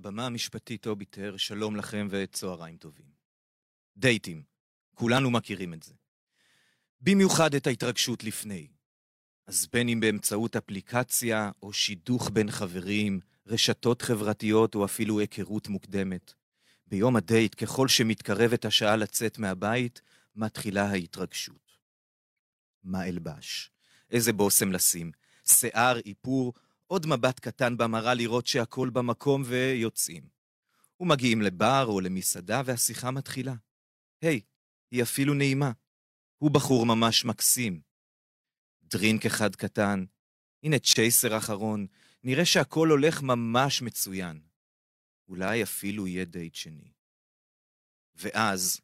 הבמה המשפטית אוביטר, שלום לכם וצהריים טובים. דייטים, כולנו מכירים את זה. במיוחד את ההתרגשות לפני. אז בין אם באמצעות אפליקציה או שידוך בין חברים, רשתות חברתיות או אפילו היכרות מוקדמת. ביום הדייט, ככל שמתקרבת השעה לצאת מהבית, מתחילה ההתרגשות. מה אלבש? איזה בושם לשים? שיער, איפור, עוד מבט קטן במראה לראות שהכל במקום ויוצאים. ומגיעים לבר או למסעדה והשיחה מתחילה. היי, hey, היא אפילו נעימה. הוא בחור ממש מקסים. דרינק אחד קטן, הנה צ'ייסר אחרון, נראה שהכל הולך ממש מצוין. אולי אפילו יהיה דייט שני. ואז,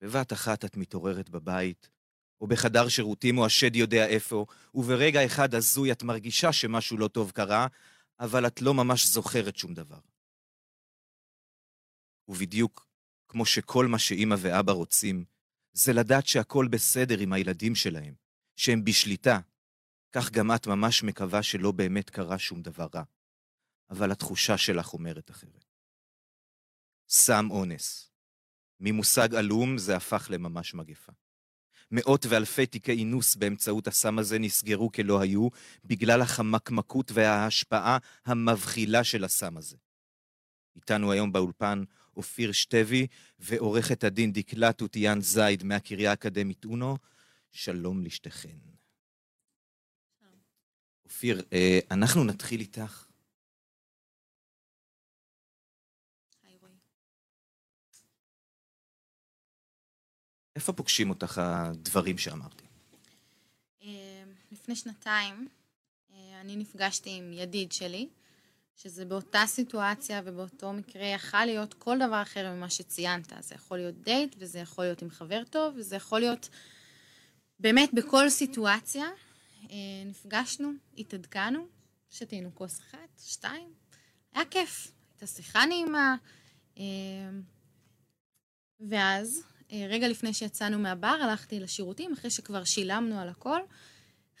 בבת אחת את מתעוררת בבית, או בחדר שירותים או השד יודע איפה, וברגע אחד הזוי את מרגישה שמשהו לא טוב קרה, אבל את לא ממש זוכרת שום דבר. ובדיוק כמו שכל מה שאימא ואבא רוצים, זה לדעת שהכל בסדר עם הילדים שלהם, שהם בשליטה. כך גם את ממש מקווה שלא באמת קרה שום דבר רע. אבל התחושה שלך אומרת אחרת. סם אונס. ממושג עלום זה הפך לממש מגפה. מאות ואלפי תיקי אינוס באמצעות הסם הזה נסגרו כלא היו, בגלל החמקמקות וההשפעה המבחילה של הסם הזה. איתנו היום באולפן אופיר שטבי ועורכת הדין דקלה טוטיאן זייד מהקריה האקדמית אונו. שלום לשתיכן. אופיר, אה, אנחנו נתחיל איתך. איפה פוגשים אותך הדברים שאמרתי? אה, לפני שנתיים אה, אני נפגשתי עם ידיד שלי, שזה באותה סיטואציה ובאותו מקרה יכל להיות כל דבר אחר ממה שציינת. זה יכול להיות דייט, וזה יכול להיות עם חבר טוב, וזה יכול להיות באמת בכל סיטואציה. אה, נפגשנו, התעדכנו, שתינו כוס אחת, שתיים, היה כיף, הייתה שיחה נעימה. ואז אה, רגע לפני שיצאנו מהבר, הלכתי לשירותים, אחרי שכבר שילמנו על הכל.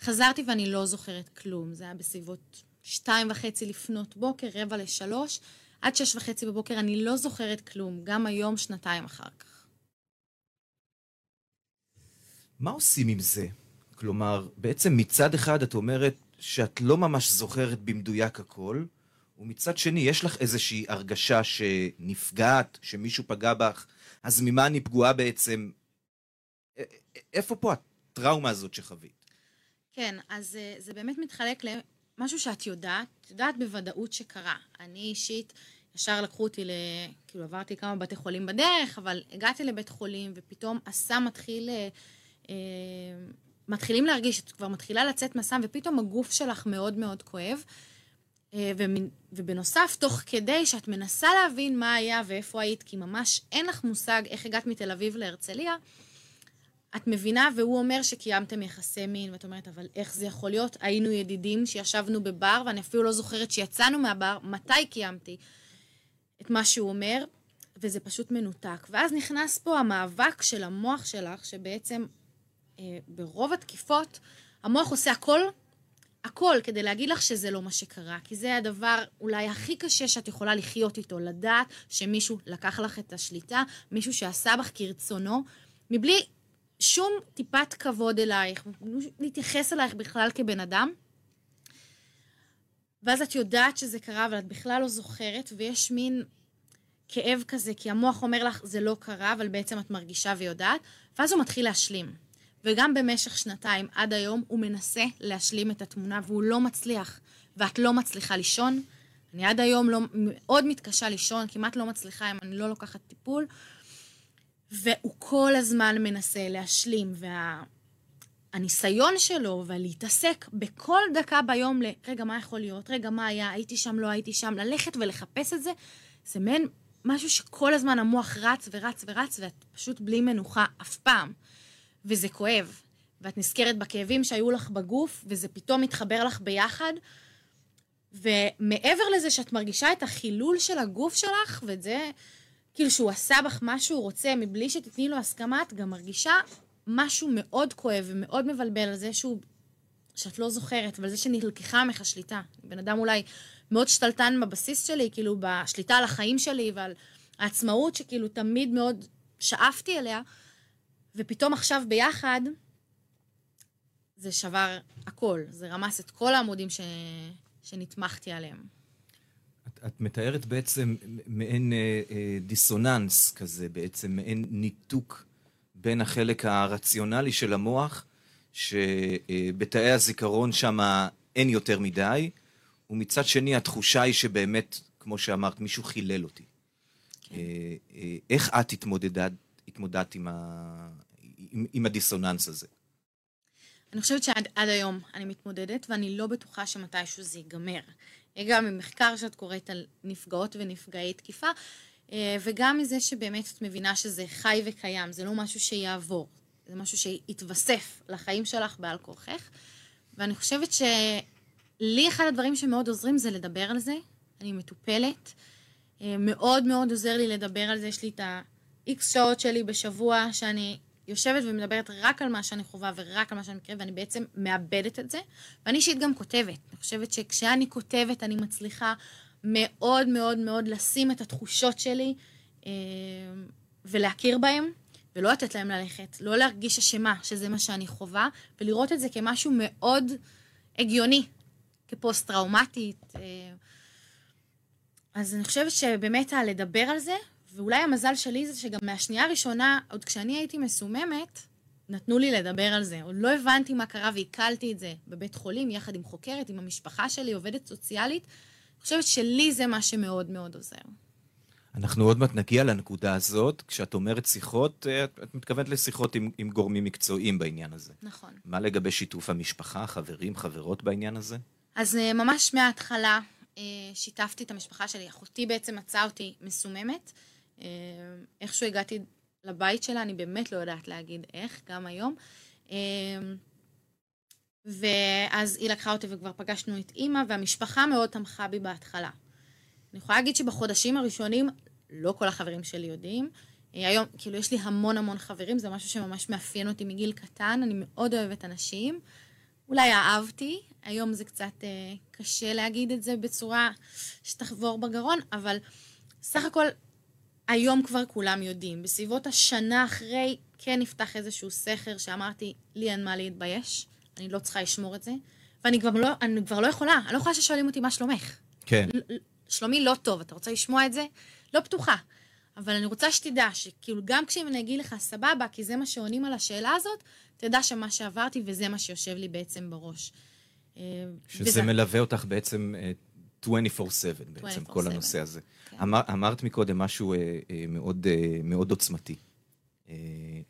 חזרתי ואני לא זוכרת כלום. זה היה בסביבות שתיים וחצי לפנות בוקר, רבע לשלוש. עד שש וחצי בבוקר אני לא זוכרת כלום, גם היום, שנתיים אחר כך. מה עושים עם זה? כלומר, בעצם מצד אחד את אומרת שאת לא ממש זוכרת במדויק הכל, ומצד שני, יש לך איזושהי הרגשה שנפגעת, שמישהו פגע בך, אז ממה אני פגועה בעצם? איפה פה הטראומה הזאת שחווית? כן, אז אה, זה באמת מתחלק למשהו שאת יודעת, את יודעת בוודאות שקרה. אני אישית, ישר לקחו אותי ל... כאילו עברתי כמה בתי חולים בדרך, אבל הגעתי לבית חולים, ופתאום הסם מתחיל... אה, אה מתחילים להרגיש, את כבר מתחילה לצאת מהסם, ופתאום הגוף שלך מאוד מאוד כואב. אה, ובנוסף, תוך כדי שאת מנסה להבין מה היה ואיפה היית, כי ממש אין לך מושג איך הגעת מתל אביב להרצליה, את מבינה, והוא אומר שקיימתם יחסי מין, ואת אומרת, אבל איך זה יכול להיות? היינו ידידים שישבנו בבר, ואני אפילו לא זוכרת שיצאנו מהבר, מתי קיימתי את מה שהוא אומר, וזה פשוט מנותק. ואז נכנס פה המאבק של המוח שלך, שבעצם אה, ברוב התקיפות, המוח עושה הכל הכל כדי להגיד לך שזה לא מה שקרה, כי זה הדבר אולי הכי קשה שאת יכולה לחיות איתו, לדעת שמישהו לקח לך את השליטה, מישהו שעשה בך כרצונו, מבלי שום טיפת כבוד אלייך, להתייחס אלייך בכלל כבן אדם. ואז את יודעת שזה קרה, אבל את בכלל לא זוכרת, ויש מין כאב כזה, כי המוח אומר לך, זה לא קרה, אבל בעצם את מרגישה ויודעת, ואז הוא מתחיל להשלים. וגם במשך שנתיים עד היום הוא מנסה להשלים את התמונה והוא לא מצליח, ואת לא מצליחה לישון. אני עד היום לא, מאוד מתקשה לישון, כמעט לא מצליחה אם אני לא לוקחת טיפול, והוא כל הזמן מנסה להשלים, והניסיון וה... שלו ולהתעסק בכל דקה ביום ל... רגע, מה יכול להיות? רגע, מה היה? הייתי שם, לא הייתי שם? ללכת ולחפש את זה, זה מעין משהו שכל הזמן המוח רץ ורץ ורץ, ואת פשוט בלי מנוחה אף פעם. וזה כואב. ואת נזכרת בכאבים שהיו לך בגוף, וזה פתאום מתחבר לך ביחד. ומעבר לזה שאת מרגישה את החילול של הגוף שלך, ואת זה, כאילו שהוא עשה בך מה שהוא רוצה, מבלי שתתני לו הסכמה, את גם מרגישה משהו מאוד כואב ומאוד מבלבל על זה שהוא שאת לא זוכרת, אבל זה שנלקחה ממך שליטה. בן אדם אולי מאוד שתלטן בבסיס שלי, כאילו בשליטה על החיים שלי ועל העצמאות שכאילו תמיד מאוד שאפתי אליה, ופתאום עכשיו ביחד, זה שבר הכל, זה רמס את כל העמודים ש... שנתמכתי עליהם. את, את מתארת בעצם מעין אה, אה, דיסוננס כזה, בעצם מעין ניתוק בין החלק הרציונלי של המוח, שבתאי הזיכרון שם אין יותר מדי, ומצד שני התחושה היא שבאמת, כמו שאמרת, מישהו חילל אותי. כן. אה, אה, איך את התמודדת, התמודדת עם, ה, עם, עם הדיסוננס הזה? אני חושבת שעד היום אני מתמודדת, ואני לא בטוחה שמתישהו זה ייגמר. גם ממחקר שאת קוראת על נפגעות ונפגעי תקיפה, אה, וגם מזה שבאמת את מבינה שזה חי וקיים, זה לא משהו שיעבור, זה משהו שיתווסף לחיים שלך בעל כורכך. ואני חושבת שלי אחד הדברים שמאוד עוזרים זה לדבר על זה. אני מטופלת. אה, מאוד מאוד עוזר לי לדבר על זה, יש לי את ה-X שעות שלי בשבוע שאני יושבת ומדברת רק על מה שאני חווה ורק על מה שאני מכירה, ואני בעצם מאבדת את זה. ואני אישית גם כותבת. אני חושבת שכשאני כותבת, אני מצליחה מאוד מאוד מאוד לשים את התחושות שלי אה, ולהכיר בהן, ולא לתת להם ללכת, לא להרגיש אשמה שזה מה שאני חווה, ולראות את זה כמשהו מאוד הגיוני, כפוסט-טראומטית. אה. אז אני חושבת שבאמת לדבר על זה, ואולי המזל שלי זה שגם מהשנייה הראשונה, עוד כשאני הייתי מסוממת, נתנו לי לדבר על זה. עוד לא הבנתי מה קרה ועיכלתי את זה בבית חולים, יחד עם חוקרת, עם המשפחה שלי, עובדת סוציאלית. אני חושבת שלי זה מה שמאוד מאוד עוזר. אנחנו עוד מעט נגיע לנקודה הזאת. כשאת אומרת שיחות, אה, את, את מתכוונת לשיחות עם, עם גורמים מקצועיים בעניין הזה. נכון. מה לגבי שיתוף המשפחה, חברים, חברות בעניין הזה? אז אה, ממש מההתחלה אה, שיתפתי את המשפחה שלי. אחותי בעצם מצאה אותי מסוממת. איכשהו הגעתי לבית שלה, אני באמת לא יודעת להגיד איך, גם היום. ואז היא לקחה אותי וכבר פגשנו את אימא, והמשפחה מאוד תמכה בי בהתחלה. אני יכולה להגיד שבחודשים הראשונים, לא כל החברים שלי יודעים. אה, היום, כאילו, יש לי המון המון חברים, זה משהו שממש מאפיין אותי מגיל קטן, אני מאוד אוהבת אנשים. אולי אהבתי, היום זה קצת אה, קשה להגיד את זה בצורה שתחבור בגרון, אבל סך הכל, היום כבר כולם יודעים. בסביבות השנה אחרי, כן נפתח איזשהו סכר שאמרתי, לי אין מה להתבייש, אני לא צריכה לשמור את זה, ואני כבר לא, אני כבר לא יכולה, אני לא יכולה ששואלים אותי מה שלומך. כן. שלומי לא טוב, אתה רוצה לשמוע את זה? לא פתוחה. אבל אני רוצה שתדע שכאילו גם כשאני אגיד לך סבבה, כי זה מה שעונים על השאלה הזאת, תדע שמה שעברתי וזה מה שיושב לי בעצם בראש. אה, שזה וזה... מלווה אותך בעצם 24/7 אה, בעצם, כל הנושא הזה. כן. אמר, אמרת מקודם משהו אה, מאוד, מאוד עוצמתי,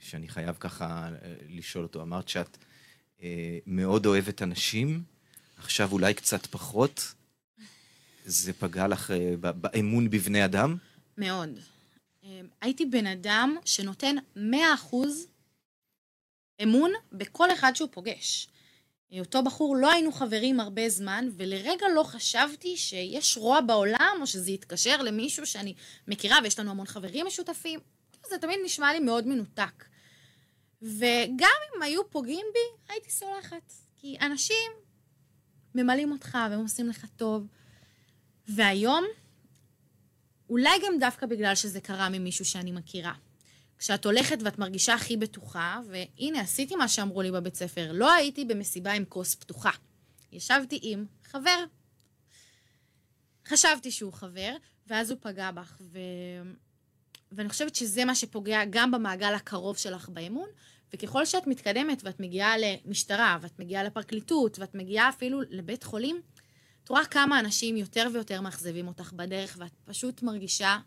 שאני חייב ככה לשאול אותו. אמרת שאת מאוד אוהבת אנשים, עכשיו אולי קצת פחות. זה פגע לך אה, באמון בבני אדם? מאוד. אה, הייתי בן אדם שנותן 100% אמון בכל אחד שהוא פוגש. אותו בחור לא היינו חברים הרבה זמן, ולרגע לא חשבתי שיש רוע בעולם, או שזה יתקשר למישהו שאני מכירה, ויש לנו המון חברים משותפים. זה תמיד נשמע לי מאוד מנותק. וגם אם היו פוגעים בי, הייתי סולחת. כי אנשים ממלאים אותך והם עושים לך טוב. והיום, אולי גם דווקא בגלל שזה קרה ממישהו שאני מכירה. כשאת הולכת ואת מרגישה הכי בטוחה, והנה, עשיתי מה שאמרו לי בבית ספר, לא הייתי במסיבה עם כוס פתוחה. ישבתי עם חבר. חשבתי שהוא חבר, ואז הוא פגע בך, ו... ואני חושבת שזה מה שפוגע גם במעגל הקרוב שלך באמון, וככל שאת מתקדמת ואת מגיעה למשטרה, ואת מגיעה לפרקליטות, ואת מגיעה אפילו לבית חולים, את רואה כמה אנשים יותר ויותר מאכזבים אותך בדרך, ואת פשוט מרגישה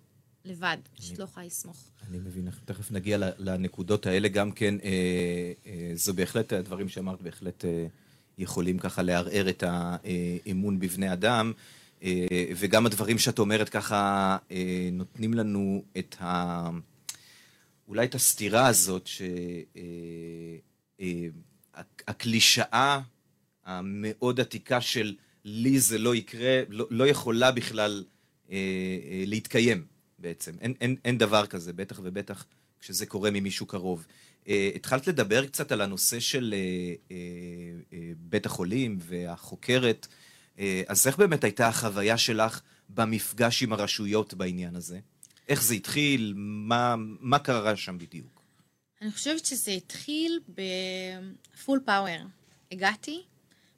לבד, פשוט לא יכולה לסמוך. אני מבין, אנחנו תכף נגיע לנקודות האלה גם כן. אה, אה, זו בהחלט, הדברים שאמרת בהחלט אה, יכולים ככה לערער את האמון בבני אדם, אה, וגם הדברים שאת אומרת ככה אה, נותנים לנו את ה... אולי את הסתירה הזאת, שהקלישאה אה, אה, המאוד עתיקה של לי זה לא יקרה, לא, לא יכולה בכלל אה, אה, להתקיים בעצם. אין, אין, אין דבר כזה, בטח ובטח כשזה קורה ממישהו קרוב. אה, התחלת לדבר קצת על הנושא של אה, אה, אה, בית החולים והחוקרת, אה, אז איך באמת הייתה החוויה שלך במפגש עם הרשויות בעניין הזה? איך זה התחיל? מה, מה קרה שם בדיוק? אני חושבת שזה התחיל בפול פאוור. הגעתי,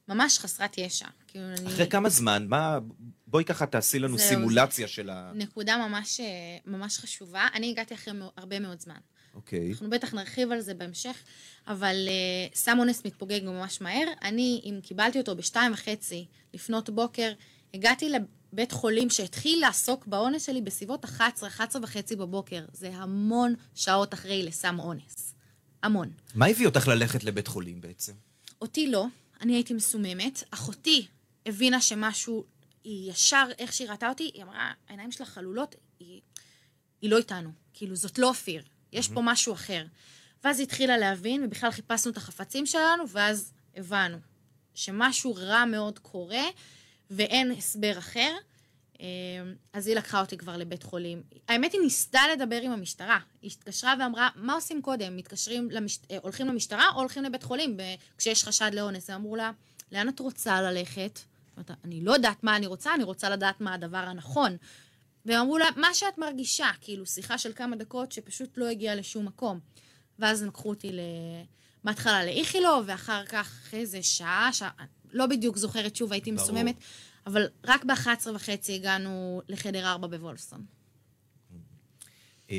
ממש חסרת ישע. כאילו, אני... אחרי כמה זמן? מה... בואי ככה תעשי לנו זהו, סימולציה של ה... נקודה ממש, אה, ממש חשובה. אני הגעתי אחרי הרבה מאוד זמן. אוקיי. אנחנו בטח נרחיב על זה בהמשך, אבל uh, סם אונס מתפוגג ממש מהר. אני, אם קיבלתי אותו בשתיים וחצי לפנות בוקר, הגעתי לבית חולים שהתחיל לעסוק באונס שלי בסביבות 11, 11 וחצי בבוקר. זה המון שעות אחרי לסם אונס. המון. מה הביא אותך ללכת לבית חולים בעצם? אותי לא, אני הייתי מסוממת. אחותי הבינה שמשהו, היא ישר, איך שהיא ראתה אותי, היא אמרה, העיניים שלה חלולות, היא, היא לא איתנו. כאילו, זאת לא אופיר, יש פה משהו אחר. ואז היא התחילה להבין, ובכלל חיפשנו את החפצים שלנו, ואז הבנו שמשהו רע מאוד קורה, ואין הסבר אחר. אה, אז היא לקחה אותי כבר לבית חולים. האמת, היא ניסתה לדבר עם המשטרה. היא התקשרה ואמרה, מה עושים קודם? מתקשרים, למש... אה, הולכים למשטרה או הולכים לבית חולים ב... כשיש חשד לאונס? אמרו לה, לאן את רוצה ללכת? אמרת, אני לא יודעת מה אני רוצה, אני רוצה לדעת מה הדבר הנכון. והם אמרו לה, מה שאת מרגישה, כאילו, שיחה של כמה דקות שפשוט לא הגיעה לשום מקום. ואז הם לקחו אותי ל... בהתחלה לאיכילוב, ואחר כך איזה שעה, שעה, לא בדיוק זוכרת, שוב, הייתי ברור. מסוממת, אבל רק ב-11 וחצי הגענו לחדר 4 בוולפסון. אה,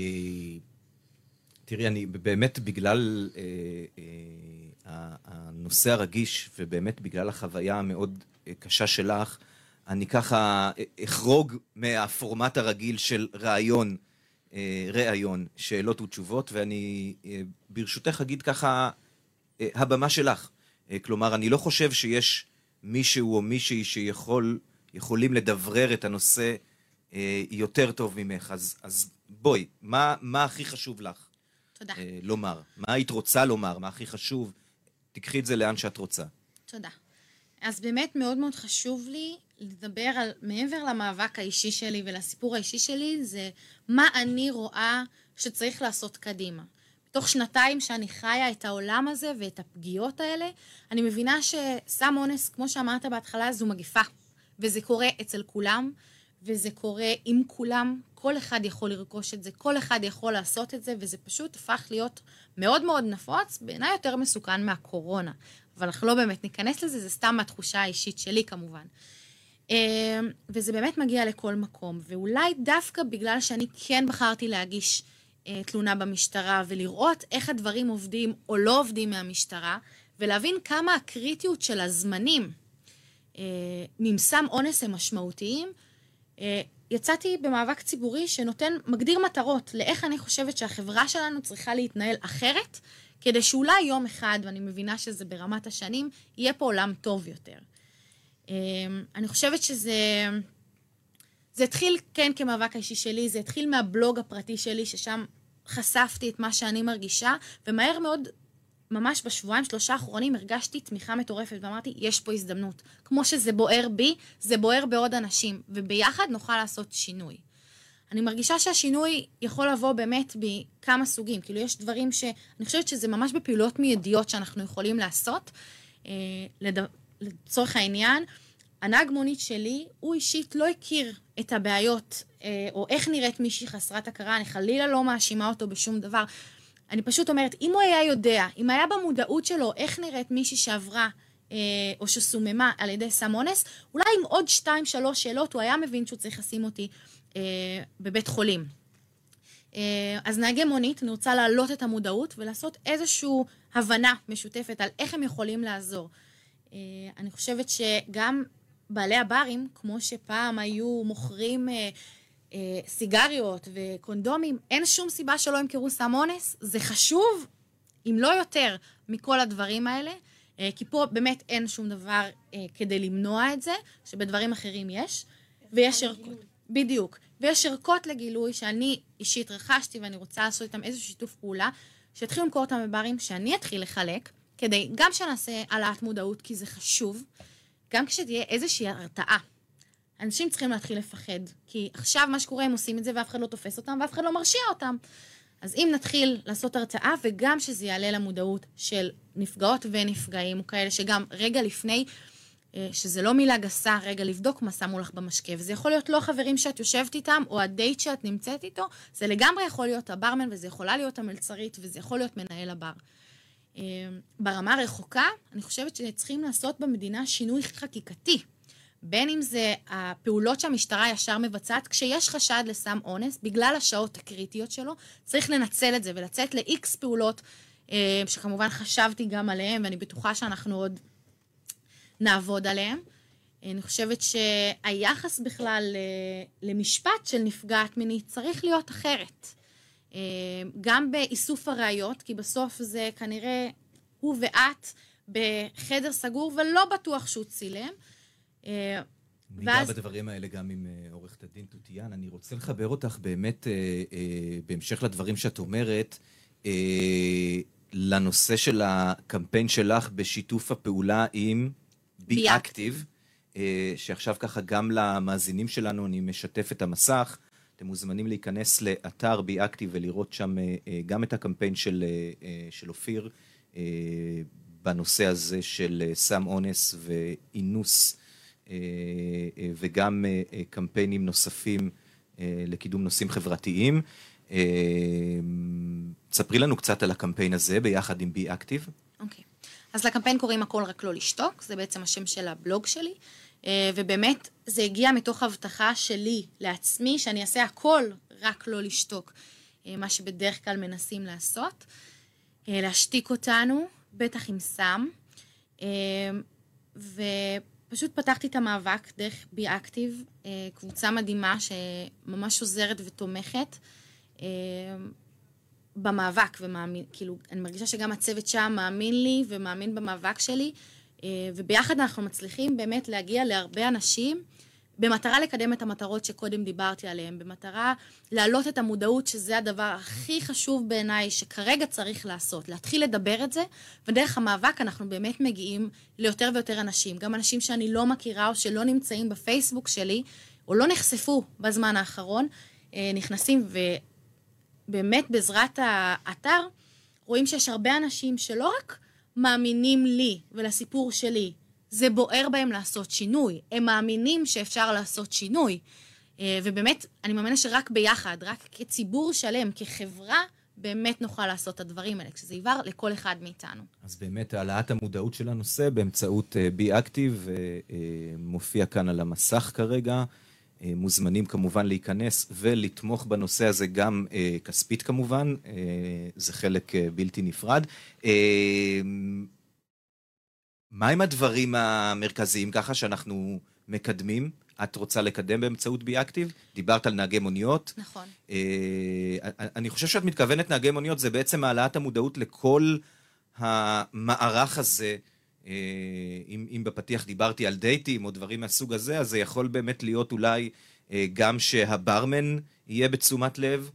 תראי, אני באמת בגלל אה, אה, הנושא הרגיש, ובאמת בגלל החוויה המאוד קשה שלך, אני ככה אחרוג מהפורמט הרגיל של ראיון, אה, ראיון, שאלות ותשובות, ואני אה, ברשותך אגיד ככה, אה, הבמה שלך. כלומר, אני לא חושב שיש מישהו או מישהי שיכול, יכולים לדברר את הנושא יותר טוב ממך. אז, אז בואי, מה, מה הכי חשוב לך תודה. לומר? מה היית רוצה לומר? מה הכי חשוב? תיקחי את זה לאן שאת רוצה. תודה. אז באמת מאוד מאוד חשוב לי לדבר על, מעבר למאבק האישי שלי ולסיפור האישי שלי, זה מה אני רואה שצריך לעשות קדימה. בתוך שנתיים שאני חיה את העולם הזה ואת הפגיעות האלה, אני מבינה שסם אונס, כמו שאמרת בהתחלה, זו מגיפה. וזה קורה אצל כולם, וזה קורה עם כולם. כל אחד יכול לרכוש את זה, כל אחד יכול לעשות את זה, וזה פשוט הפך להיות מאוד מאוד נפוץ, בעיניי יותר מסוכן מהקורונה. אבל אנחנו לא באמת ניכנס לזה, זה סתם מהתחושה האישית שלי כמובן. אה, וזה באמת מגיע לכל מקום, ואולי דווקא בגלל שאני כן בחרתי להגיש אה, תלונה במשטרה ולראות איך הדברים עובדים או לא עובדים מהמשטרה, ולהבין כמה הקריטיות של הזמנים אה, ממסם אונס הם משמעותיים, אה, יצאתי במאבק ציבורי שנותן, מגדיר מטרות לאיך אני חושבת שהחברה שלנו צריכה להתנהל אחרת, כדי שאולי יום אחד, ואני מבינה שזה ברמת השנים, יהיה פה עולם טוב יותר. אה, אני חושבת שזה... זה התחיל כן כמאבק האישי שלי, זה התחיל מהבלוג הפרטי שלי, ששם חשפתי את מה שאני מרגישה, ומהר מאוד, ממש בשבועיים, שלושה האחרונים, הרגשתי תמיכה מטורפת, ואמרתי, יש פה הזדמנות. כמו שזה בוער בי, זה בוער בעוד אנשים, וביחד נוכל לעשות שינוי. אני מרגישה שהשינוי יכול לבוא באמת בכמה סוגים. כאילו, יש דברים ש... אני חושבת שזה ממש בפעולות מיידיות שאנחנו יכולים לעשות. אה, לד... לצורך העניין, הנהג מונית שלי, הוא אישית לא הכיר את הבעיות, אה, או איך נראית מישהי חסרת הכרה, אני חלילה לא מאשימה אותו בשום דבר. אני פשוט אומרת, אם הוא היה יודע, אם היה במודעות שלו איך נראית מישהי שעברה אה, או שסוממה על ידי סם אונס, אולי עם עוד שתיים, שלוש שאלות, הוא היה מבין שהוא צריך לשים אותי אה, בבית חולים. אה, אז נהגי מונית, אני רוצה להעלות את המודעות ולעשות איזושהי הבנה משותפת על איך הם יכולים לעזור. אה, אני חושבת שגם בעלי הברים, כמו שפעם היו מוכרים אה, אה, סיגריות וקונדומים, אין שום סיבה שלא ימכרו סם אונס. זה חשוב, אם לא יותר, מכל הדברים האלה, אה, כי פה באמת אין שום דבר אה, כדי למנוע את זה, שבדברים אחרים יש, ויש ערכות. בדיוק. ויש ערכות לגילוי שאני אישית רכשתי ואני רוצה לעשות איתם איזשהו שיתוף פעולה, שיתחילו למכור אותם בברים, שאני אתחיל לחלק, כדי גם שנעשה העלאת מודעות, כי זה חשוב, גם כשתהיה איזושהי הרתעה. אנשים צריכים להתחיל לפחד, כי עכשיו מה שקורה, הם עושים את זה ואף אחד לא תופס אותם ואף אחד לא מרשיע אותם. אז אם נתחיל לעשות הרצאה, וגם שזה יעלה למודעות של נפגעות ונפגעים, או כאלה שגם רגע לפני, אה, שזה לא מילה גסה, רגע לבדוק מה שמו לך במשקה, וזה יכול להיות לא חברים שאת יושבת איתם, או הדייט שאת נמצאת איתו, זה לגמרי יכול להיות הברמן, וזה יכולה להיות המלצרית, וזה יכול להיות מנהל הבר. אה, ברמה הרחוקה, אני חושבת שצריכים לעשות במדינה שינוי חקיקתי. בין אם זה הפעולות שהמשטרה ישר מבצעת, כשיש חשד לסם אונס, בגלל השעות הקריטיות שלו, צריך לנצל את זה ולצאת ל-X פעולות, אה, שכמובן חשבתי גם עליהן, ואני בטוחה שאנחנו עוד נעבוד עליהן. אני חושבת שהיחס בכלל אה, למשפט של נפגעת מינית צריך להיות אחרת. אה, גם באיסוף הראיות, כי בסוף זה כנראה הוא ואת בחדר סגור ולא בטוח שהוא צילם. אה, ניגע ואז... בדברים האלה גם עם uh, עורכת הדין תותיאן. אני רוצה לחבר אותך באמת, uh, בהמשך לדברים שאת אומרת, לנושא של הקמפיין שלך בשיתוף הפעולה עם בי-אקטיב, uh, שעכשיו ככה גם למאזינים שלנו אני משתף את המסך. אתם מוזמנים להיכנס לאתר בי-אקטיב ולראות שם גם את הקמפיין של, של אופיר בנושא הזה של סם אונס ואינוס. אה, אה, וגם אה, קמפיינים נוספים לקידום נושאים חברתיים. ספרי לנו קצת על הקמפיין הזה ביחד עם בי אקטיב. אוקיי. אז לקמפיין קוראים הכל רק לא לשתוק, זה בעצם השם של הבלוג שלי. ובאמת, זה הגיע מתוך הבטחה שלי לעצמי, שאני אעשה הכל רק לא לשתוק. מה שבדרך כלל מנסים לעשות. להשתיק אותנו, בטח עם סם. ו... פשוט פתחתי את המאבק דרך בי אקטיב, אה, קבוצה מדהימה שממש עוזרת ותומכת אה, במאבק, ומאמין, כאילו, אני מרגישה שגם הצוות שם מאמין לי ומאמין במאבק שלי, אה, וביחד אנחנו מצליחים באמת להגיע להרבה אנשים. במטרה לקדם את המטרות שקודם דיברתי עליהן, במטרה להעלות את המודעות, שזה הדבר הכי חשוב בעיניי שכרגע צריך לעשות, להתחיל לדבר את זה, ודרך המאבק אנחנו באמת מגיעים ליותר ויותר אנשים, גם אנשים שאני לא מכירה או שלא נמצאים בפייסבוק שלי, או לא נחשפו בזמן האחרון, אה, נכנסים ובאמת בעזרת האתר רואים שיש הרבה אנשים שלא רק מאמינים לי ולסיפור שלי, זה בוער בהם לעשות שינוי. הם מאמינים שאפשר לעשות שינוי. אה, ובאמת, אני מאמינה שרק ביחד, רק כציבור שלם, כחברה, באמת נוכל לעשות את הדברים האלה, כשזה יבער לכל אחד מאיתנו. אז באמת, העלאת המודעות של הנושא באמצעות בי uh, אקטיב, uh, uh, מופיע כאן על המסך כרגע. מוזמנים כמובן להיכנס ולתמוך בנושא הזה גם uh, כספית כמובן, uh, זה חלק uh, בלתי נפרד. Uh, מהם הדברים המרכזיים ככה שאנחנו מקדמים? את רוצה לקדם באמצעות בי-אקטיב? דיברת על נהגי מוניות. נכון. אה, אני חושב שאת מתכוונת נהגי מוניות, זה בעצם העלאת המודעות לכל המערך הזה. אה, אם, אם בפתיח דיברתי על דייטים או דברים מהסוג הזה, אז זה יכול באמת להיות אולי אה, גם שהברמן יהיה בתשומת לב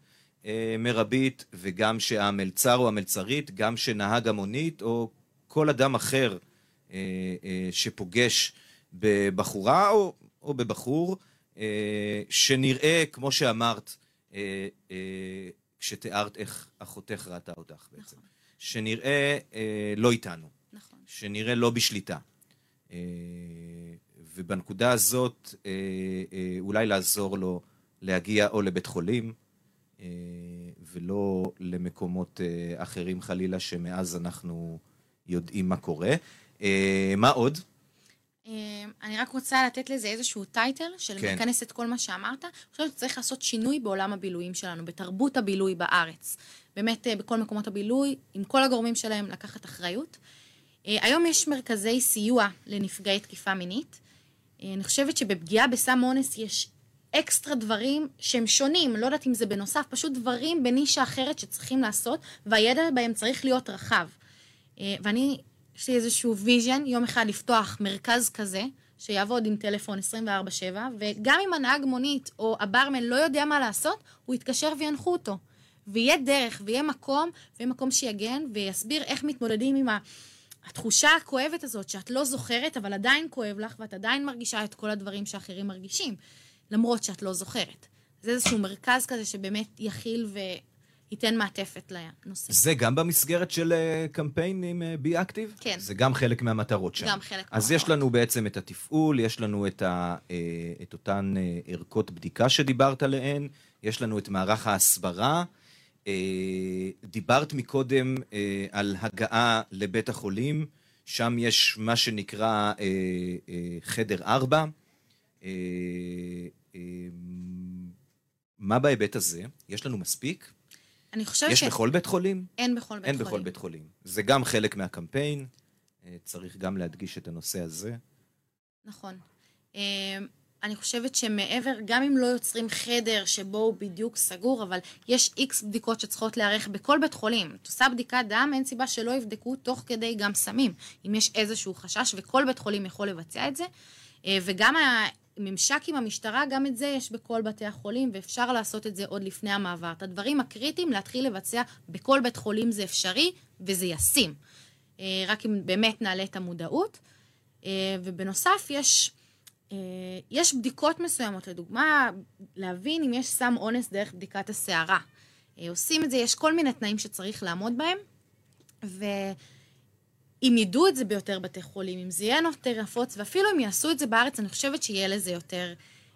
אה, מרבית, וגם שהמלצר או המלצרית, גם שנהג המונית, או כל אדם אחר שפוגש בבחורה או, או בבחור, אה, שנראה, כמו שאמרת, כשתיארת איך אחותך ראתה אותך בעצם. נכון. שנראה לא איתנו. נכון. שנראה לא בשליטה. ובנקודה הזאת אולי לעזור לו להגיע או לבית חולים, ולא למקומות אחרים חלילה, שמאז אנחנו יודעים מה קורה. אה, מה עוד? אה, אני רק רוצה לתת לזה איזשהו טייטל של כן. מכנס את כל מה שאמרת. אני חושבת שצריך לעשות שינוי בעולם הבילויים שלנו, בתרבות הבילוי בארץ. באמת, אה, בכל מקומות הבילוי, עם כל הגורמים שלהם לקחת אחריות. היום יש מרכזי סיוע לנפגעי תקיפה מינית. אני חושבת שבפגיעה בסם אונס יש אקסטרה דברים שהם שונים, לא יודעת אם זה בנוסף, פשוט דברים בנישה אחרת שצריכים לעשות, והידע בהם צריך להיות רחב. ואני יש לי איזשהו vision, יום אחד לפתוח מרכז כזה, שיעבוד עם טלפון 24-7, וגם אם הנהג מונית או הברמן לא יודע מה לעשות, הוא יתקשר וינחו אותו. ויהיה דרך, ויהיה מקום, ויהיה מקום שיגן, ויסביר איך מתמודדים עם התחושה הכואבת הזאת, שאת לא זוכרת, אבל עדיין כואב לך, ואת עדיין מרגישה את כל הדברים שאחרים מרגישים, למרות שאת לא זוכרת. זה איזשהו מרכז כזה שבאמת יכיל ייתן מעטפת לנושא. זה גם במסגרת של אה, קמפיין עם בי אקטיב? כן. זה גם חלק מהמטרות שם. גם חלק אז יש לנו בעצם את התפעול, יש לנו את, ה, אה, את אותן אה, ערכות בדיקה שדיברת עליהן, יש לנו את מערך ההסברה. דיברת מקודם על הגעה לבית החולים, שם יש מה שנקרא חדר 4. מה בהיבט הזה? יש לנו מספיק? אני חושבת יש ש... בכל בית חולים? אין בכל בית אין חולים. אין בכל בית חולים. זה גם חלק מהקמפיין, אה, צריך גם להדגיש את הנושא הזה. נכון. אה, אני חושבת שמעבר, גם אם לא יוצרים חדר שבו הוא בדיוק סגור, אבל יש איקס בדיקות שצריכות להיערך בכל בית חולים. את עושה בדיקת דם, אין סיבה שלא יבדקו תוך כדי גם סמים, אם יש איזשהו חשש, וכל בית חולים יכול לבצע את זה. אה, וגם ממשק עם המשטרה, גם את זה יש בכל בתי החולים, ואפשר לעשות את זה עוד לפני המעבר. את הדברים הקריטיים להתחיל לבצע בכל בית חולים זה אפשרי, וזה ישים. אה, רק אם באמת נעלה את המודעות. אה, ובנוסף, יש, אה, יש בדיקות מסוימות, לדוגמה, להבין אם יש סם אונס דרך בדיקת השערה. עושים את זה, יש כל מיני תנאים שצריך לעמוד בהם, ו... אם ידעו את זה ביותר בתי חולים, אם זה יהיה יותר נפוץ, ואפילו אם יעשו את זה בארץ, אני חושבת שיהיה לזה יותר,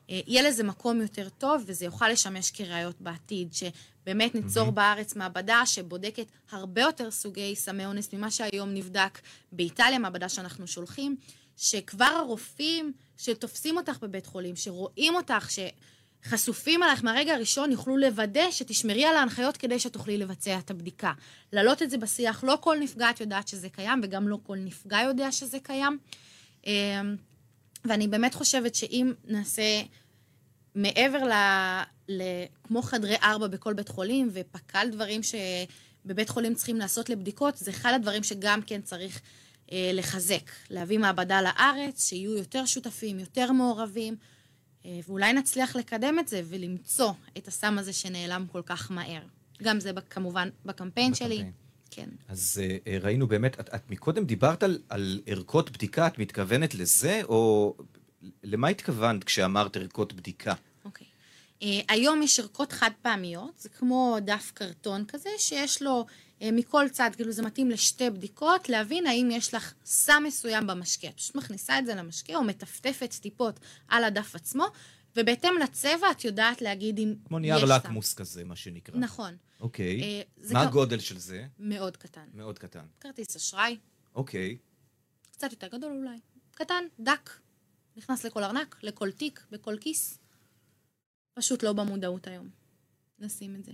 אה, יהיה לזה מקום יותר טוב, וזה יוכל לשמש כראיות בעתיד, שבאמת ניצור mm-hmm. בארץ מעבדה שבודקת הרבה יותר סוגי סמי אונס ממה שהיום נבדק באיטליה, מעבדה שאנחנו שולחים, שכבר הרופאים שתופסים אותך בבית חולים, שרואים אותך, ש... חשופים עלייך מהרגע הראשון יוכלו לוודא שתשמרי על ההנחיות כדי שתוכלי לבצע את הבדיקה. להעלות את זה בשיח, לא כל נפגעת יודעת שזה קיים, וגם לא כל נפגע יודע שזה קיים. אמ, ואני באמת חושבת שאם נעשה מעבר ל... ל... כמו חדרי ארבע בכל בית חולים, ופק"ל דברים שבבית חולים צריכים לעשות לבדיקות, זה אחד הדברים שגם כן צריך אה, לחזק. להביא מעבדה לארץ, שיהיו יותר שותפים, יותר מעורבים. אה, ואולי נצליח לקדם את זה ולמצוא את הסם הזה שנעלם כל כך מהר. גם זה כמובן בקמפיין, בקמפיין. שלי. כן. אז uh, ראינו באמת, את, את מקודם דיברת על, על ערכות בדיקה, את מתכוונת לזה, או למה התכוונת כשאמרת ערכות בדיקה? Uh, היום יש ערכות חד פעמיות, זה כמו דף קרטון כזה, שיש לו אה, מכל צד, כאילו זה מתאים לשתי בדיקות, להבין האם יש לך סם מסוים במשקה. את פשוט מכניסה את זה למשקה או מטפטפת טיפות על הדף עצמו, ובהתאם לצבע את יודעת להגיד אם יש סם. כמו נייר לקמוס כזה, מה שנקרא. נכון. אוקיי. אה, מה הגודל של זה? מאוד קטן. מאוד קטן. כרטיס אשראי. אוקיי. קצת יותר גדול אולי. קטן, דק. נכנס לכל ארנק, לכל תיק, בכל כיס. פשוט לא במודעות היום. לשים את זה.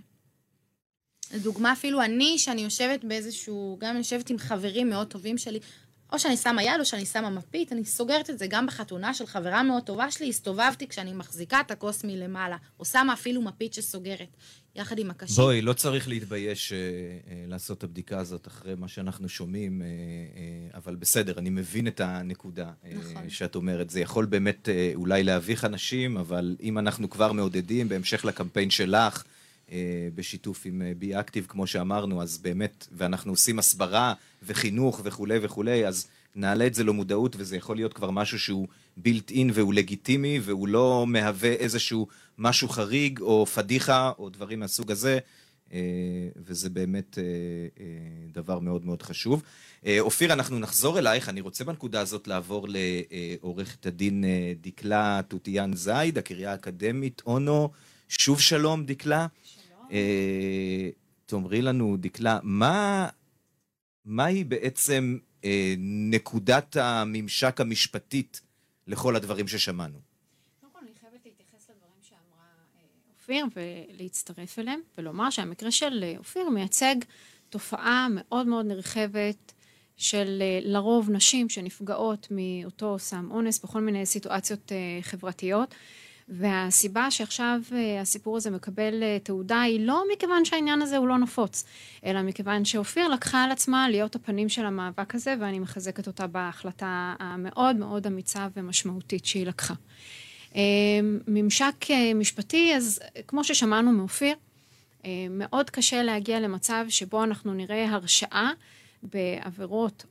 לדוגמה, אפילו אני, שאני יושבת באיזשהו, גם יושבת עם חברים מאוד טובים שלי, או שאני שמה יד או שאני שמה מפית, אני סוגרת את זה גם בחתונה של חברה מאוד טובה שלי, הסתובבתי כשאני מחזיקה את הכוס מלמעלה, או שמה אפילו מפית שסוגרת, יחד עם הקשים. בואי, לא צריך להתבייש אה, אה, לעשות את הבדיקה הזאת אחרי מה שאנחנו שומעים, אה, אה, אבל בסדר, אני מבין את הנקודה אה, נכון. שאת אומרת. זה יכול באמת אה, אולי להביך אנשים, אבל אם אנחנו כבר מעודדים, בהמשך לקמפיין שלך, בשיתוף עם בי אה, אקטיב, כמו שאמרנו, אז באמת, ואנחנו עושים הסברה וחינוך וכולי וכולי, אז נעלה את זה למודעות, וזה יכול להיות כבר משהו שהוא בילט אין והוא לגיטימי, והוא לא מהווה איזשהו משהו חריג או פדיחה או דברים מהסוג הזה, אה, וזה באמת דבר מאוד מאוד חשוב. אופיר, אנחנו נחזור אלייך, אני רוצה בנקודה הזאת לעבור לעורכת הדין דקלה תותיאן זייד, הקריה האקדמית אונו. שוב שלום, דקלה. אה, תאמרי לנו, דקלה, מה, מהי בעצם אה, נקודת הממשק המשפטית לכל הדברים ששמענו? קודם כל, אני חייבת להתייחס לדברים שאמרה אה, אופיר ולהצטרף אליהם, ולומר שהמקרה של אה, אופיר מייצג תופעה מאוד מאוד נרחבת של אה, לרוב נשים שנפגעות מאותו סם אונס בכל מיני סיטואציות חברתיות. והסיבה שעכשיו אה, הסיפור הזה מקבל אה, תעודה היא לא מכיוון שהעניין הזה הוא לא נפוץ, אלא מכיוון שאופיר לקחה על עצמה להיות הפנים של המאבק הזה, ואני מחזקת אותה בהחלטה המאוד מאוד אמיצה ומשמעותית שהיא לקחה. אה, ממשק משפטי, אז כמו ששמענו מאופיר, מאוד קשה להגיע למצב שבו אנחנו נראה הרשעה בעבירות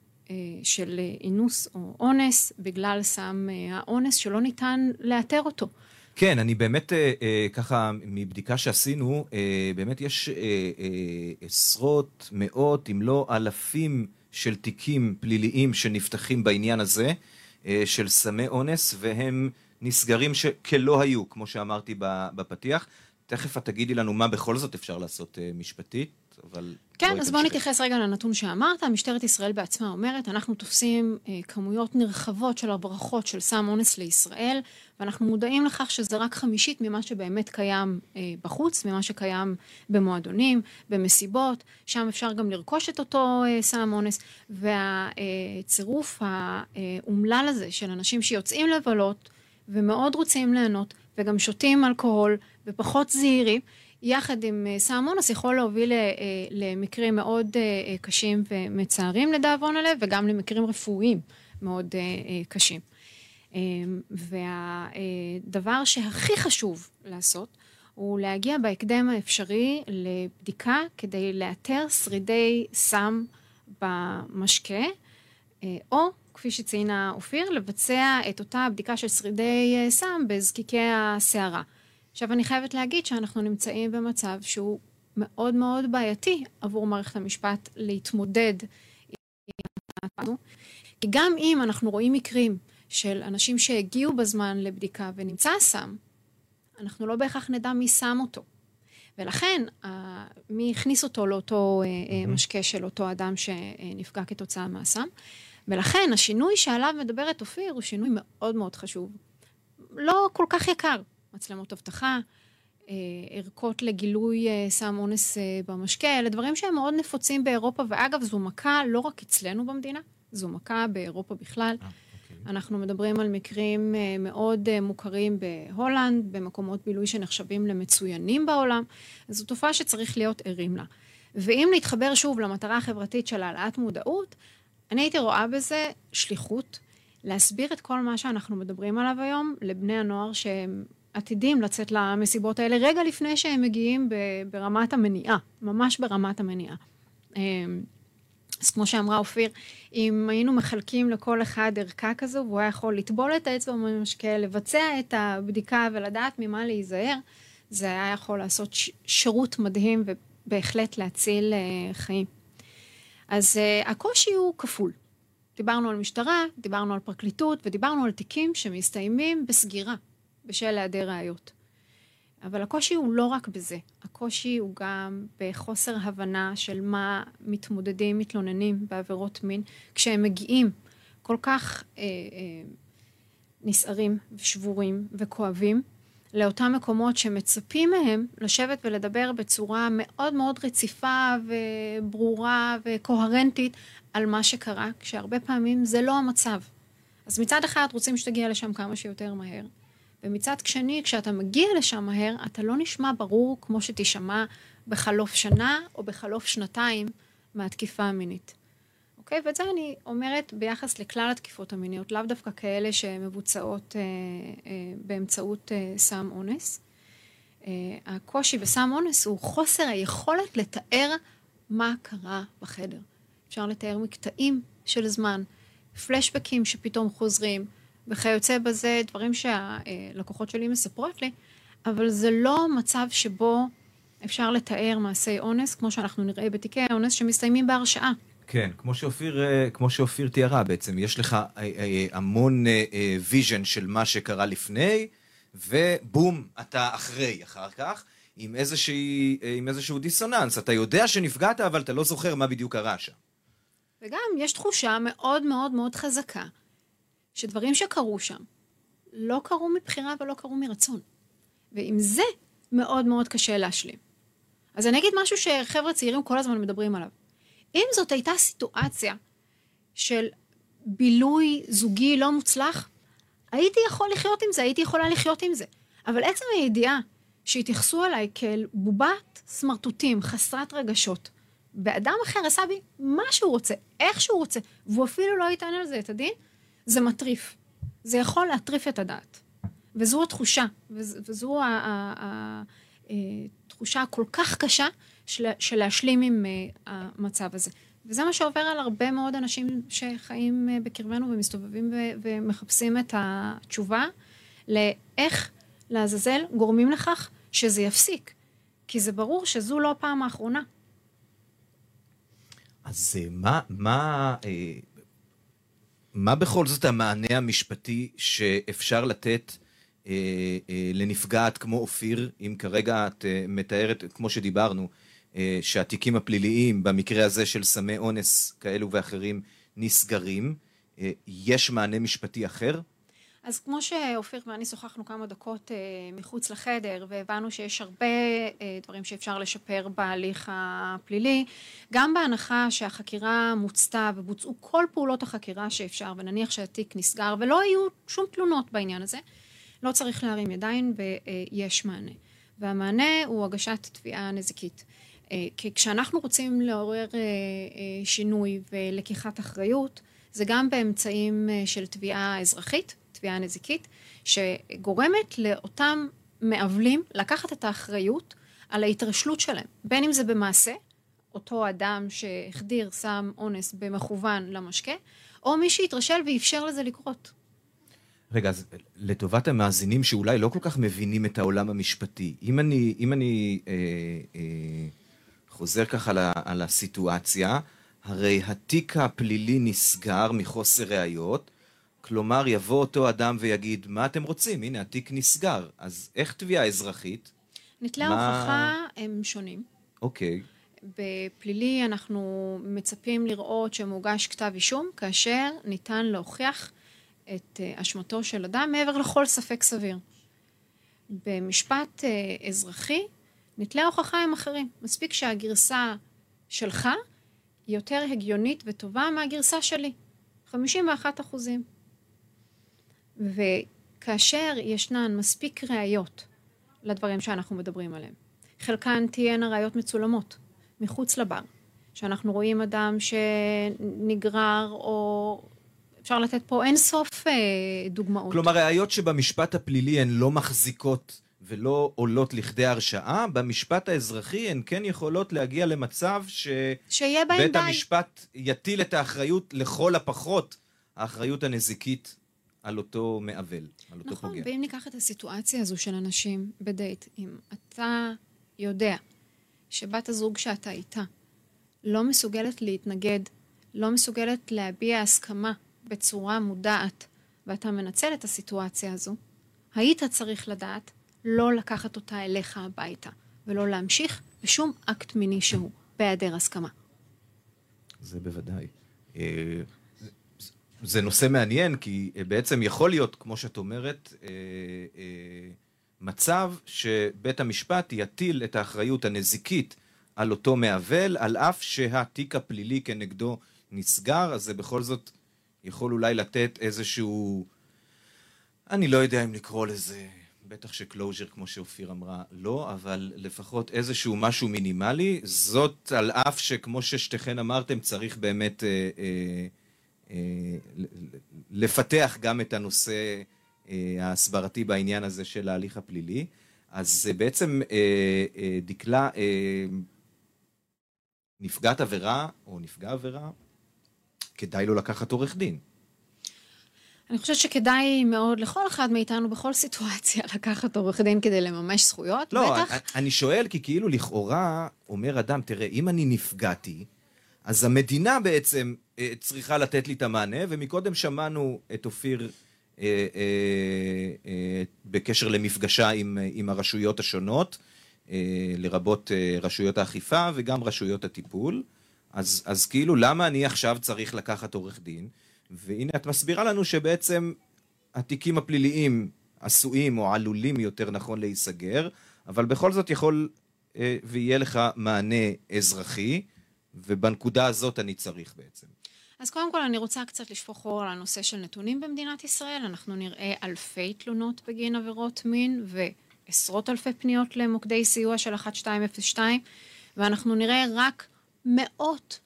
של אינוס או אונס בגלל סם האונס שלא ניתן לאתר אותו. כן, אני באמת, אה, אה, ככה, מבדיקה שעשינו, אה, באמת יש אה, אה, עשרות, מאות, אם לא אלפים של תיקים פליליים שנפתחים בעניין הזה, אה, של סמי אונס, והם נסגרים ש... כלא היו, כמו שאמרתי בפתיח. תכף את תגידי לנו מה בכל זאת אפשר לעשות אה, אבל... כן, אז בואו נתייחס רגע לנתון שאמרת. משטרת ישראל בעצמה אומרת, אנחנו תופסים אה, כמויות נרחבות של הברחות של סם אונס לישראל, ואנחנו מודעים לכך שזה רק חמישית ממה שבאמת קיים אה, בחוץ, ממה שקיים במועדונים, במסיבות, שם אפשר גם לרכוש את אותו אה, סם אונס, והצירוף האומלל הזה של אנשים שיוצאים לבלות ומאוד רוצים ליהנות, וגם שותים אלכוהול ופחות זהירים, יחד עם אה, סם אונס יכול להוביל אה, למקרים מאוד אה, קשים ומצערים לדאבון הלב, וגם למקרים רפואיים מאוד קשים. והדבר שהכי חשוב לעשות, הוא להגיע בהקדם האפשרי לבדיקה כדי לאתר שרידי סם במשקה, או, כפי שציינה אופיר, לבצע את אותה בדיקה של שרידי סם בזקיקי הסערה. עכשיו, אני חייבת להגיד שאנחנו נמצאים במצב שהוא מאוד מאוד בעייתי עבור מערכת המשפט להתמודד עם כי גם אם אנחנו רואים מקרים של אנשים שהגיעו בזמן לבדיקה ונמצא סם, אנחנו לא בהכרח נדע מי שם אותו. ולכן, מי הכניס אותו לאותו mm-hmm. משקה של אותו אדם שנפגע כתוצאה מהסם. ולכן, השינוי שעליו מדברת אופיר הוא שינוי מאוד מאוד חשוב. לא כל כך יקר. מצלמות אבטחה, אה, ערכות לגילוי אה, סם אונס אה, במשקה, אלה דברים שהם מאוד נפוצים באירופה, ואגב, זו מכה לא רק אצלנו במדינה, זו מכה באירופה בכלל. אוקיי. אנחנו מדברים על מקרים מאוד מוכרים בהולנד, במקומות בילוי שנחשבים למצוינים בעולם. זו תופעה שצריך להיות ערים לה. ואם להתחבר שוב למטרה החברתית של העלאת מודעות, אני הייתי רואה בזה שליחות, להסביר את כל מה שאנחנו מדברים עליו היום לבני הנוער שהם עתידים לצאת למסיבות האלה רגע לפני שהם מגיעים ברמת המניעה, ממש ברמת המניעה. אמ, אז כמו שאמרה אופיר, אם היינו מחלקים לכל אחד ערכה כזו, והוא היה יכול לטבול את האצבע במשקה, לבצע את הבדיקה ולדעת ממה להיזהר, זה היה יכול לעשות שירות מדהים ובהחלט להציל uh, חיים. אז uh, הקושי הוא כפול. דיברנו על משטרה, דיברנו על פרקליטות ודיברנו על תיקים שמסתיימים בסגירה. בשל היעדר ראיות. אבל הקושי הוא לא רק בזה, הקושי הוא גם בחוסר הבנה של מה מתמודדים, מתלוננים בעבירות מין, כשהם מגיעים כל כך אה, אה, נסערים ושבורים וכואבים לאותם מקומות שמצפים מהם לשבת ולדבר בצורה מאוד מאוד רציפה וברורה וקוהרנטית על מה שקרה, כשהרבה פעמים זה לא המצב. אז מצד אחד רוצים שתגיע לשם כמה שיותר מהר. ומצד שני, כשאתה מגיע לשם מהר, אתה לא נשמע ברור כמו שתישמע בחלוף שנה או בחלוף שנתיים מהתקיפה המינית. אוקיי? ואת זה אני אומרת ביחס לכלל התקיפות המיניות, לאו דווקא כאלה שמבוצעות אה, אה, באמצעות אה, סם אונס. אה, הקושי בסם אונס הוא חוסר היכולת לתאר מה קרה בחדר. אפשר לתאר מקטעים של זמן, פלשבקים שפתאום חוזרים, וכיוצא בזה, דברים שהלקוחות שלי מספרות לי, אבל זה לא מצב שבו אפשר לתאר מעשי אונס, כמו שאנחנו נראה בתיקי האונס, שמסתיימים בהרשעה. כן, כמו שאופיר, אה, כמו שאופיר תיארה בעצם, יש לך אה, אה, המון vision של מה שקרה לפני, ובום, אתה אחרי אחר כך, עם, איזושהי, עם איזשהו דיסוננס. אתה יודע שנפגעת, אבל אתה לא זוכר מה בדיוק קרה שם. וגם יש תחושה מאוד מאוד מאוד חזקה שדברים שקרו שם לא קרו מבחירה ולא קרו מרצון. ועם זה מאוד מאוד קשה להשלים. אז אני אגיד משהו שחבר'ה צעירים כל הזמן מדברים עליו. אם זאת הייתה סיטואציה של בילוי זוגי לא מוצלח, הייתי יכול לחיות עם זה, הייתי יכולה לחיות עם זה. אבל עצם הידיעה שהתייחסו אליי כאל בובת סמרטוטים, חסרת רגשות, ואדם אחר עשה בי מה שהוא רוצה, איך שהוא רוצה, והוא אפילו לא ייתן על זה את הדין, זה מטריף. זה יכול להטריף את הדעת. וזו התחושה, וזו התחושה אה, הכל כך קשה של, של להשלים עם אה, המצב הזה. וזה מה שעובר על הרבה מאוד אנשים שחיים אה, בקרבנו ומסתובבים ומחפשים את התשובה לאיך לעזאזל גורמים לכך שזה יפסיק. כי זה ברור שזו לא הפעם האחרונה. אז מה, מה, מה בכל זאת המענה המשפטי שאפשר לתת אה, אה, לנפגעת כמו אופיר, אם כרגע את אה, מתארת, כמו שדיברנו, אה, שהתיקים הפליליים, במקרה הזה של סמי אונס כאלו ואחרים, נסגרים, אה, יש מענה משפטי אחר? אז כמו שאופיר ואני שוחחנו כמה דקות אה, מחוץ לחדר, והבנו שיש הרבה אה, דברים שאפשר לשפר בהליך הפלילי, גם בהנחה שהחקירה מוצתה ובוצעו כל פעולות החקירה שאפשר, ונניח שהתיק נסגר ולא היו שום תלונות בעניין הזה, לא צריך להרים ידיים ויש מענה. והמענה הוא הגשת תביעה נזיקית. אה, כי כשאנחנו רוצים לעורר אה, אה, שינוי ולקיחת אחריות, זה גם באמצעים של תביעה אזרחית, תביעה נזיקית, שגורמת לאותם מעוולים לקחת את האחריות על ההתרשלות שלהם, בין אם זה במעשה, אותו אדם שהחדיר סם אונס במכוון למשקה, או מי שהתרשל ואפשר לזה לקרות. רגע, אז לטובת המאזינים שאולי לא כל כך מבינים את העולם המשפטי, אם אני, אם אני אה, אה, חוזר ככה על, על הסיטואציה, הרי התיק הפלילי נסגר מחוסר ראיות, כלומר יבוא אותו אדם ויגיד, מה אתם רוצים? הנה, התיק נסגר. אז איך תביעה אזרחית? נטלי מה... ההוכחה הם שונים. אוקיי. בפלילי אנחנו מצפים לראות שמוגש כתב אישום, כאשר ניתן להוכיח את אה, אשמתו של אדם מעבר לכל ספק סביר. במשפט אה, אזרחי, נטלי ההוכחה הם אחרים. מספיק שהגרסה שלך היא יותר הגיונית וטובה מהגרסה שלי. 51 אחוזים. וכאשר ישנן מספיק ראיות לדברים שאנחנו מדברים עליהם, חלקן תהיינה ראיות מצולמות, מחוץ לבר, שאנחנו רואים אדם שנגרר או אפשר לתת פה אין סוף אה, דוגמאות. כלומר, ראיות שבמשפט הפלילי הן לא מחזיקות ולא עולות לכדי הרשעה, במשפט האזרחי הן כן יכולות להגיע למצב שבית המשפט יטיל את האחריות לכל הפחות, האחריות הנזיקית על אותו מעוול, על אותו נכון, פוגע. נכון, ואם ניקח את הסיטואציה הזו של אנשים בדייט, אם אתה יודע שבת הזוג שאתה איתה לא מסוגלת להתנגד, לא מסוגלת להביע הסכמה בצורה מודעת, ואתה מנצל את הסיטואציה הזו, היית צריך לדעת לא לקחת אותה אליך הביתה, ולא להמשיך בשום אקט מיני שהוא, בהיעדר הסכמה. זה בוודאי. אה, זה נושא מעניין, כי בעצם יכול להיות, כמו שאת אומרת, אה, אה, מצב שבית המשפט יטיל את האחריות הנזיקית על אותו מעוול, על אף שהתיק הפלילי כנגדו נסגר, אז זה בכל זאת יכול אולי לתת איזשהו... אני לא יודע אם לקרוא לזה, בטח שקלוז'ר, כמו שאופיר אמרה, לא, אבל לפחות איזשהו משהו מינימלי. זאת על אף שכמו ששתיכן אמרתם, צריך באמת אה, אה, אה, לפתח גם את הנושא אה, ההסברתי בעניין הזה של ההליך הפלילי. אז אה, בעצם אה, אה, דקלה, אה, נפגעת עבירה או נפגע עבירה, כדאי לו לקחת עורך דין. אני חושבת שכדאי מאוד לכל אחד מאיתנו בכל סיטואציה לקחת עורך דין כדי לממש זכויות, לא, בטח. אני, אני שואל כי כאילו לכאורה אומר אדם, תראה, אם אני נפגעתי, אז המדינה בעצם אה, צריכה לתת לי את המענה, ומקודם שמענו את אופיר אה, אה, אה, בקשר למפגשה עם, עם הרשויות השונות, אה, לרבות אה, רשויות האכיפה וגם רשויות הטיפול. אז, אז כאילו, למה אני עכשיו צריך לקחת עורך דין? והנה את מסבירה לנו שבעצם התיקים הפליליים עשויים או עלולים יותר נכון להיסגר, אבל בכל זאת יכול אה, ויהיה לך מענה אזרחי, ובנקודה הזאת אני צריך בעצם. אז קודם כל אני רוצה קצת לשפוך אור על הנושא של נתונים במדינת ישראל. אנחנו נראה אלפי תלונות בגין עבירות מין ועשרות אלפי פניות למוקדי סיוע של 1202, ואנחנו נראה רק מאות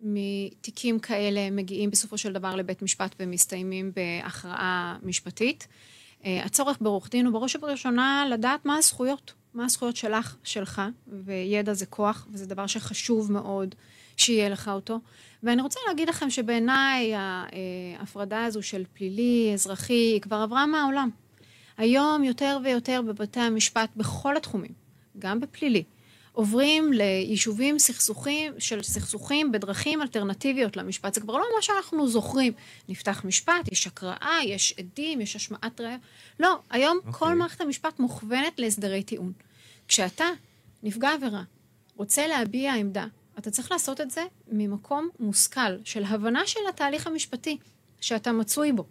מתיקים כאלה מגיעים בסופו של דבר לבית משפט ומסתיימים בהכרעה משפטית. אה, הצורך בעורך דין הוא בראש ובראשונה לדעת מה הזכויות, מה הזכויות שלך, שלך, וידע זה כוח, וזה דבר שחשוב מאוד שיהיה לך אותו. ואני רוצה להגיד לכם שבעיניי ההפרדה הזו של פלילי, אזרחי, היא כבר עברה מהעולם. היום יותר ויותר בבתי המשפט בכל התחומים, גם בפלילי, עוברים ליישובים סכסוכים, של סכסוכים בדרכים אלטרנטיביות למשפט. זה כבר לא מה שאנחנו זוכרים. נפתח משפט, יש הקראה, יש עדים, יש השמעת ראייה. לא, היום okay. כל אוקיי. מערכת המשפט מוכוונת להסדרי טיעון. כשאתה, נפגע עבירה, רוצה להביע עמדה, אתה צריך לעשות את זה ממקום מושכל, של הבנה של התהליך המשפטי שאתה מצוי בו.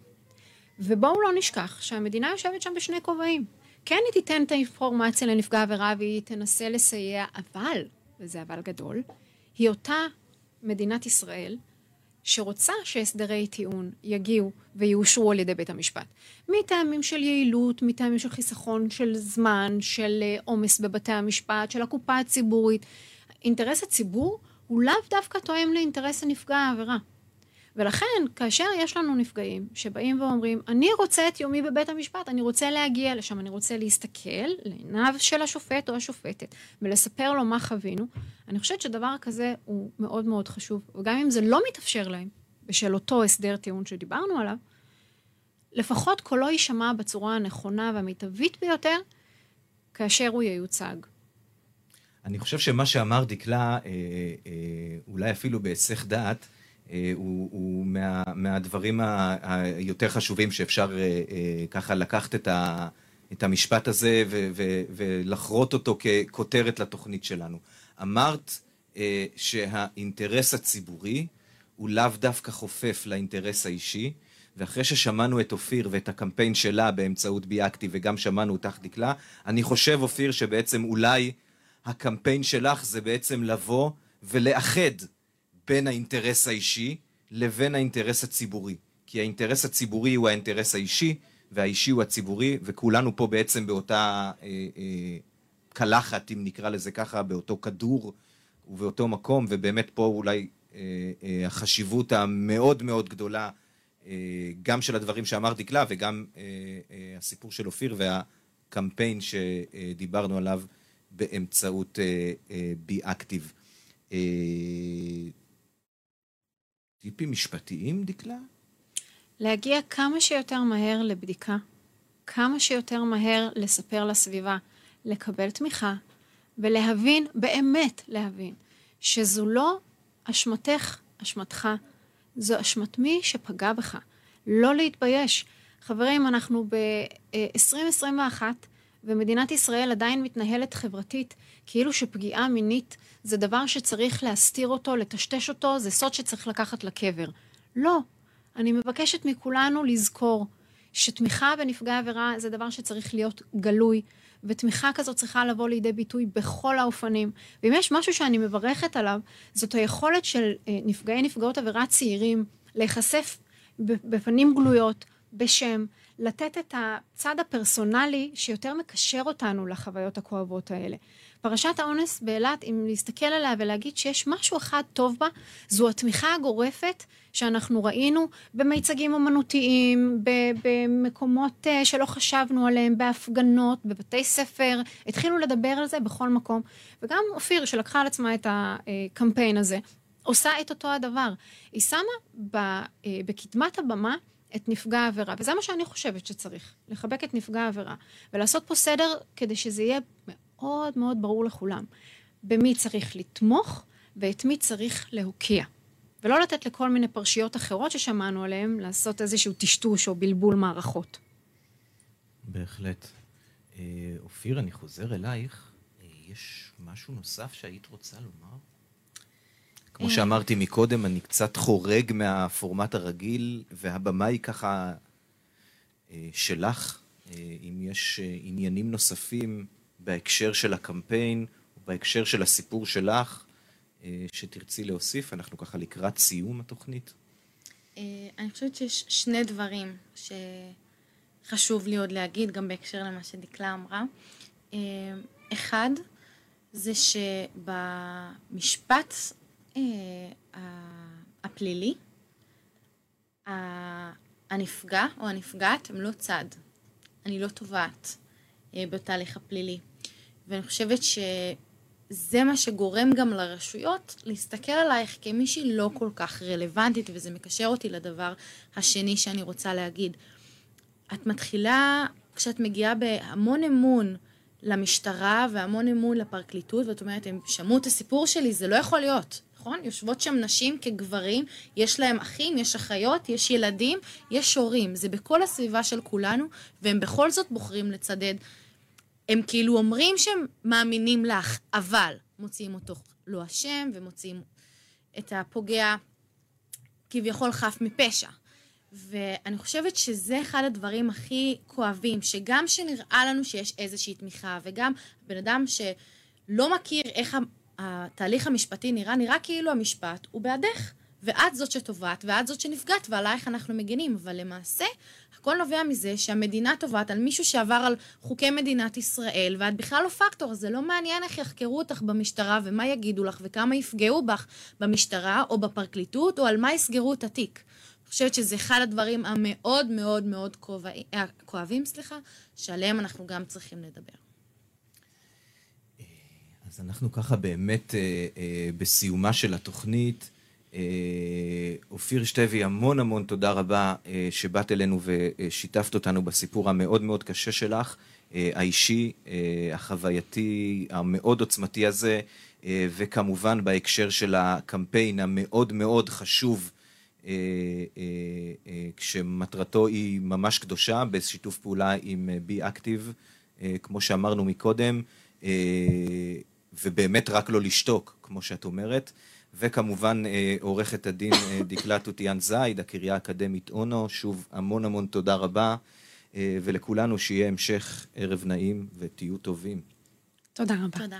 ובואו לא נשכח שהמדינה יושבת שם בשני כובעים. כן היא תיתן את האינפורמציה לנפגע עבירה והיא תנסה לסייע, אבל, וזה אבל גדול, היא אותה מדינת ישראל שרוצה שהסדרי טיעון יגיעו ויאושרו על ידי בית המשפט. מטעמים של יעילות, מטעמים של חיסכון של זמן, של אה, עומס בבתי המשפט, של הקופה הציבורית. אינטרס הציבור הוא לאו דווקא תואם לאינטרס הנפגע העבירה. ולכן, כאשר יש לנו נפגעים שבאים ואומרים, אני רוצה את יומי בבית המשפט, אני רוצה להגיע לשם, אני רוצה להסתכל לעיניו של השופט או השופטת ולספר לו מה חווינו, אני חושבת שדבר כזה הוא מאוד מאוד חשוב. וגם אם זה לא מתאפשר להם, בשל אותו הסדר טיעון שדיברנו עליו, לפחות קולו יישמע בצורה הנכונה והמיטבית ביותר, כאשר הוא ייוצג. אני חושב שמה שאמר דקלה, אה, אה, אולי אפילו בהיסח דעת, הוא, הוא מה, מהדברים היותר חשובים שאפשר אה, אה, ככה לקחת את, ה, את המשפט הזה ו, ו, ולחרות אותו ככותרת לתוכנית שלנו. אמרת שהאינטרס הציבורי הוא לאו דווקא חופף לאינטרס האישי, ואחרי ששמענו את אופיר ואת הקמפיין שלה באמצעות ביאקטי וגם שמענו אותך דקלה, אני חושב, אופיר, שבעצם אולי הקמפיין שלך זה בעצם לבוא ולאחד בין האינטרס האישי לבין האינטרס הציבורי. כי האינטרס הציבורי הוא האינטרס האישי, והאישי הוא הציבורי, וכולנו פה בעצם באותה אה, אה, קלחת, אם נקרא לזה ככה, באותו כדור ובאותו מקום, ובאמת פה אולי אה, אה, החשיבות המאוד מאוד גדולה, אה, גם של הדברים שאמר דקלה, וגם אה, אה, הסיפור של אופיר והקמפיין שדיברנו עליו באמצעות אה, אה, בי אקטיב. אה, טיפים משפטיים, דקלה? להגיע כמה שיותר מהר לבדיקה, כמה שיותר מהר לספר לסביבה, לקבל תמיכה, ולהבין, באמת להבין, שזו לא אשמתך, אשמתך, זו אשמת מי שפגע בך. לא להתבייש. חברים, אנחנו ב-2021, ומדינת ישראל עדיין מתנהלת חברתית כאילו שפגיעה מינית זה דבר שצריך להסתיר אותו, לטשטש אותו, זה סוד שצריך לקחת לקבר. לא. אני מבקשת מכולנו לזכור שתמיכה בנפגעי עבירה זה דבר שצריך להיות גלוי, ותמיכה כזאת צריכה לבוא לידי ביטוי בכל האופנים. ואם יש משהו שאני מברכת עליו, זאת היכולת של אה, נפגעי נפגעות עבירה צעירים להיחשף בפנים גלויות, בשם, לתת את הצד הפרסונלי שיותר מקשר אותנו לחוויות הכואבות האלה. פרשת האונס באילת, אם להסתכל עליה ולהגיד שיש משהו אחד טוב בה, זו התמיכה הגורפת שאנחנו ראינו במיצגים אומנותיים, במקומות אה, שלא חשבנו עליהם, בהפגנות, בבתי ספר, התחילו לדבר על זה בכל מקום. וגם אופיר, שלקחה על עצמה את הקמפיין הזה, עושה את אותו הדבר. היא שמה אה, בקדמת הבמה את נפגע העבירה, וזה מה שאני חושבת שצריך, לחבק את נפגע העבירה, ולעשות פה סדר כדי שזה יהיה מאוד מאוד ברור לכולם, במי צריך לתמוך ואת מי צריך להוקיע. ולא לתת לכל מיני פרשיות אחרות ששמענו עליהן לעשות איזשהו טשטוש או בלבול מערכות. בהחלט. אה, אופיר, אני חוזר אלייך. אה, יש משהו נוסף שהיית רוצה לומר? כמו אה. שאמרתי מקודם, אני קצת חורג מהפורמט הרגיל, והבמה היא ככה שלך. אם יש עניינים נוספים בהקשר של הקמפיין, בהקשר של הסיפור שלך, אה, שתרצי להוסיף? אנחנו ככה לקראת סיום התוכנית. אה, אני חושבת שיש שני דברים שחשוב לי עוד להגיד, גם בהקשר למה שדקלה אמרה. אה, אחד, זה שבמשפט הפלילי, הנפגע או הנפגעת הם לא צד. אני לא תובעת בתהליך הפלילי. ואני חושבת שזה מה שגורם גם לרשויות להסתכל עלייך כמישהי לא כל כך רלוונטית, וזה מקשר אותי לדבר השני שאני רוצה להגיד. את מתחילה כשאת מגיעה בהמון אמון למשטרה והמון אמון לפרקליטות, ואת אומרת, הם שמעו את הסיפור שלי, זה לא יכול להיות. נכון? יושבות שם נשים כגברים, יש להם אחים, יש אחיות, יש ילדים, יש הורים. זה בכל הסביבה של כולנו, והם בכל זאת בוחרים לצדד. הם כאילו אומרים שהם מאמינים לך, אבל מוציאים אותו לא אשם, ומוציאים את הפוגע כביכול חף מפשע. ואני חושבת שזה אחד הדברים הכי כואבים, שגם שנראה לנו שיש איזושהי תמיכה, וגם בן אדם שלא מכיר איך התהליך המשפטי נראה, נראה כאילו המשפט הוא בעדך. ואת זאת שתובעת, ואת זאת שנפגעת, ועלייך אנחנו מגינים. אבל למעשה, הכל נובע מזה שהמדינה תובעת על מישהו שעבר על חוקי מדינת ישראל, ואת בכלל לא פקטור, זה לא מעניין איך יחקרו אותך במשטרה, ומה יגידו לך, וכמה יפגעו בך במשטרה, או בפרקליטות, או על מה יסגרו את התיק. אני חושבת שזה אחד הדברים המאוד מאוד מאוד אה, כואבים, סליחה, שעליהם אנחנו גם צריכים לדבר. אז אנחנו ככה באמת אה, אה, בסיומה של התוכנית. אה, אופיר שטבי, המון המון תודה רבה אה, שבאת אלינו ושיתפת אותנו בסיפור המאוד מאוד קשה שלך, אה, האישי, אה, החווייתי, המאוד עוצמתי הזה, אה, וכמובן בהקשר של הקמפיין המאוד מאוד חשוב, אה, אה, אה, כשמטרתו היא ממש קדושה, בשיתוף פעולה עם בי אה, אקטיב, אה, כמו שאמרנו מקודם. ובאמת רק לא לשתוק, כמו שאת אומרת. וכמובן אה, עורכת הדין אה, דקלה טוטיאן זייד, הקריה האקדמית אונו, שוב המון המון תודה רבה, אה, ולכולנו שיהיה המשך ערב נעים ותהיו טובים. תודה רבה. תודה.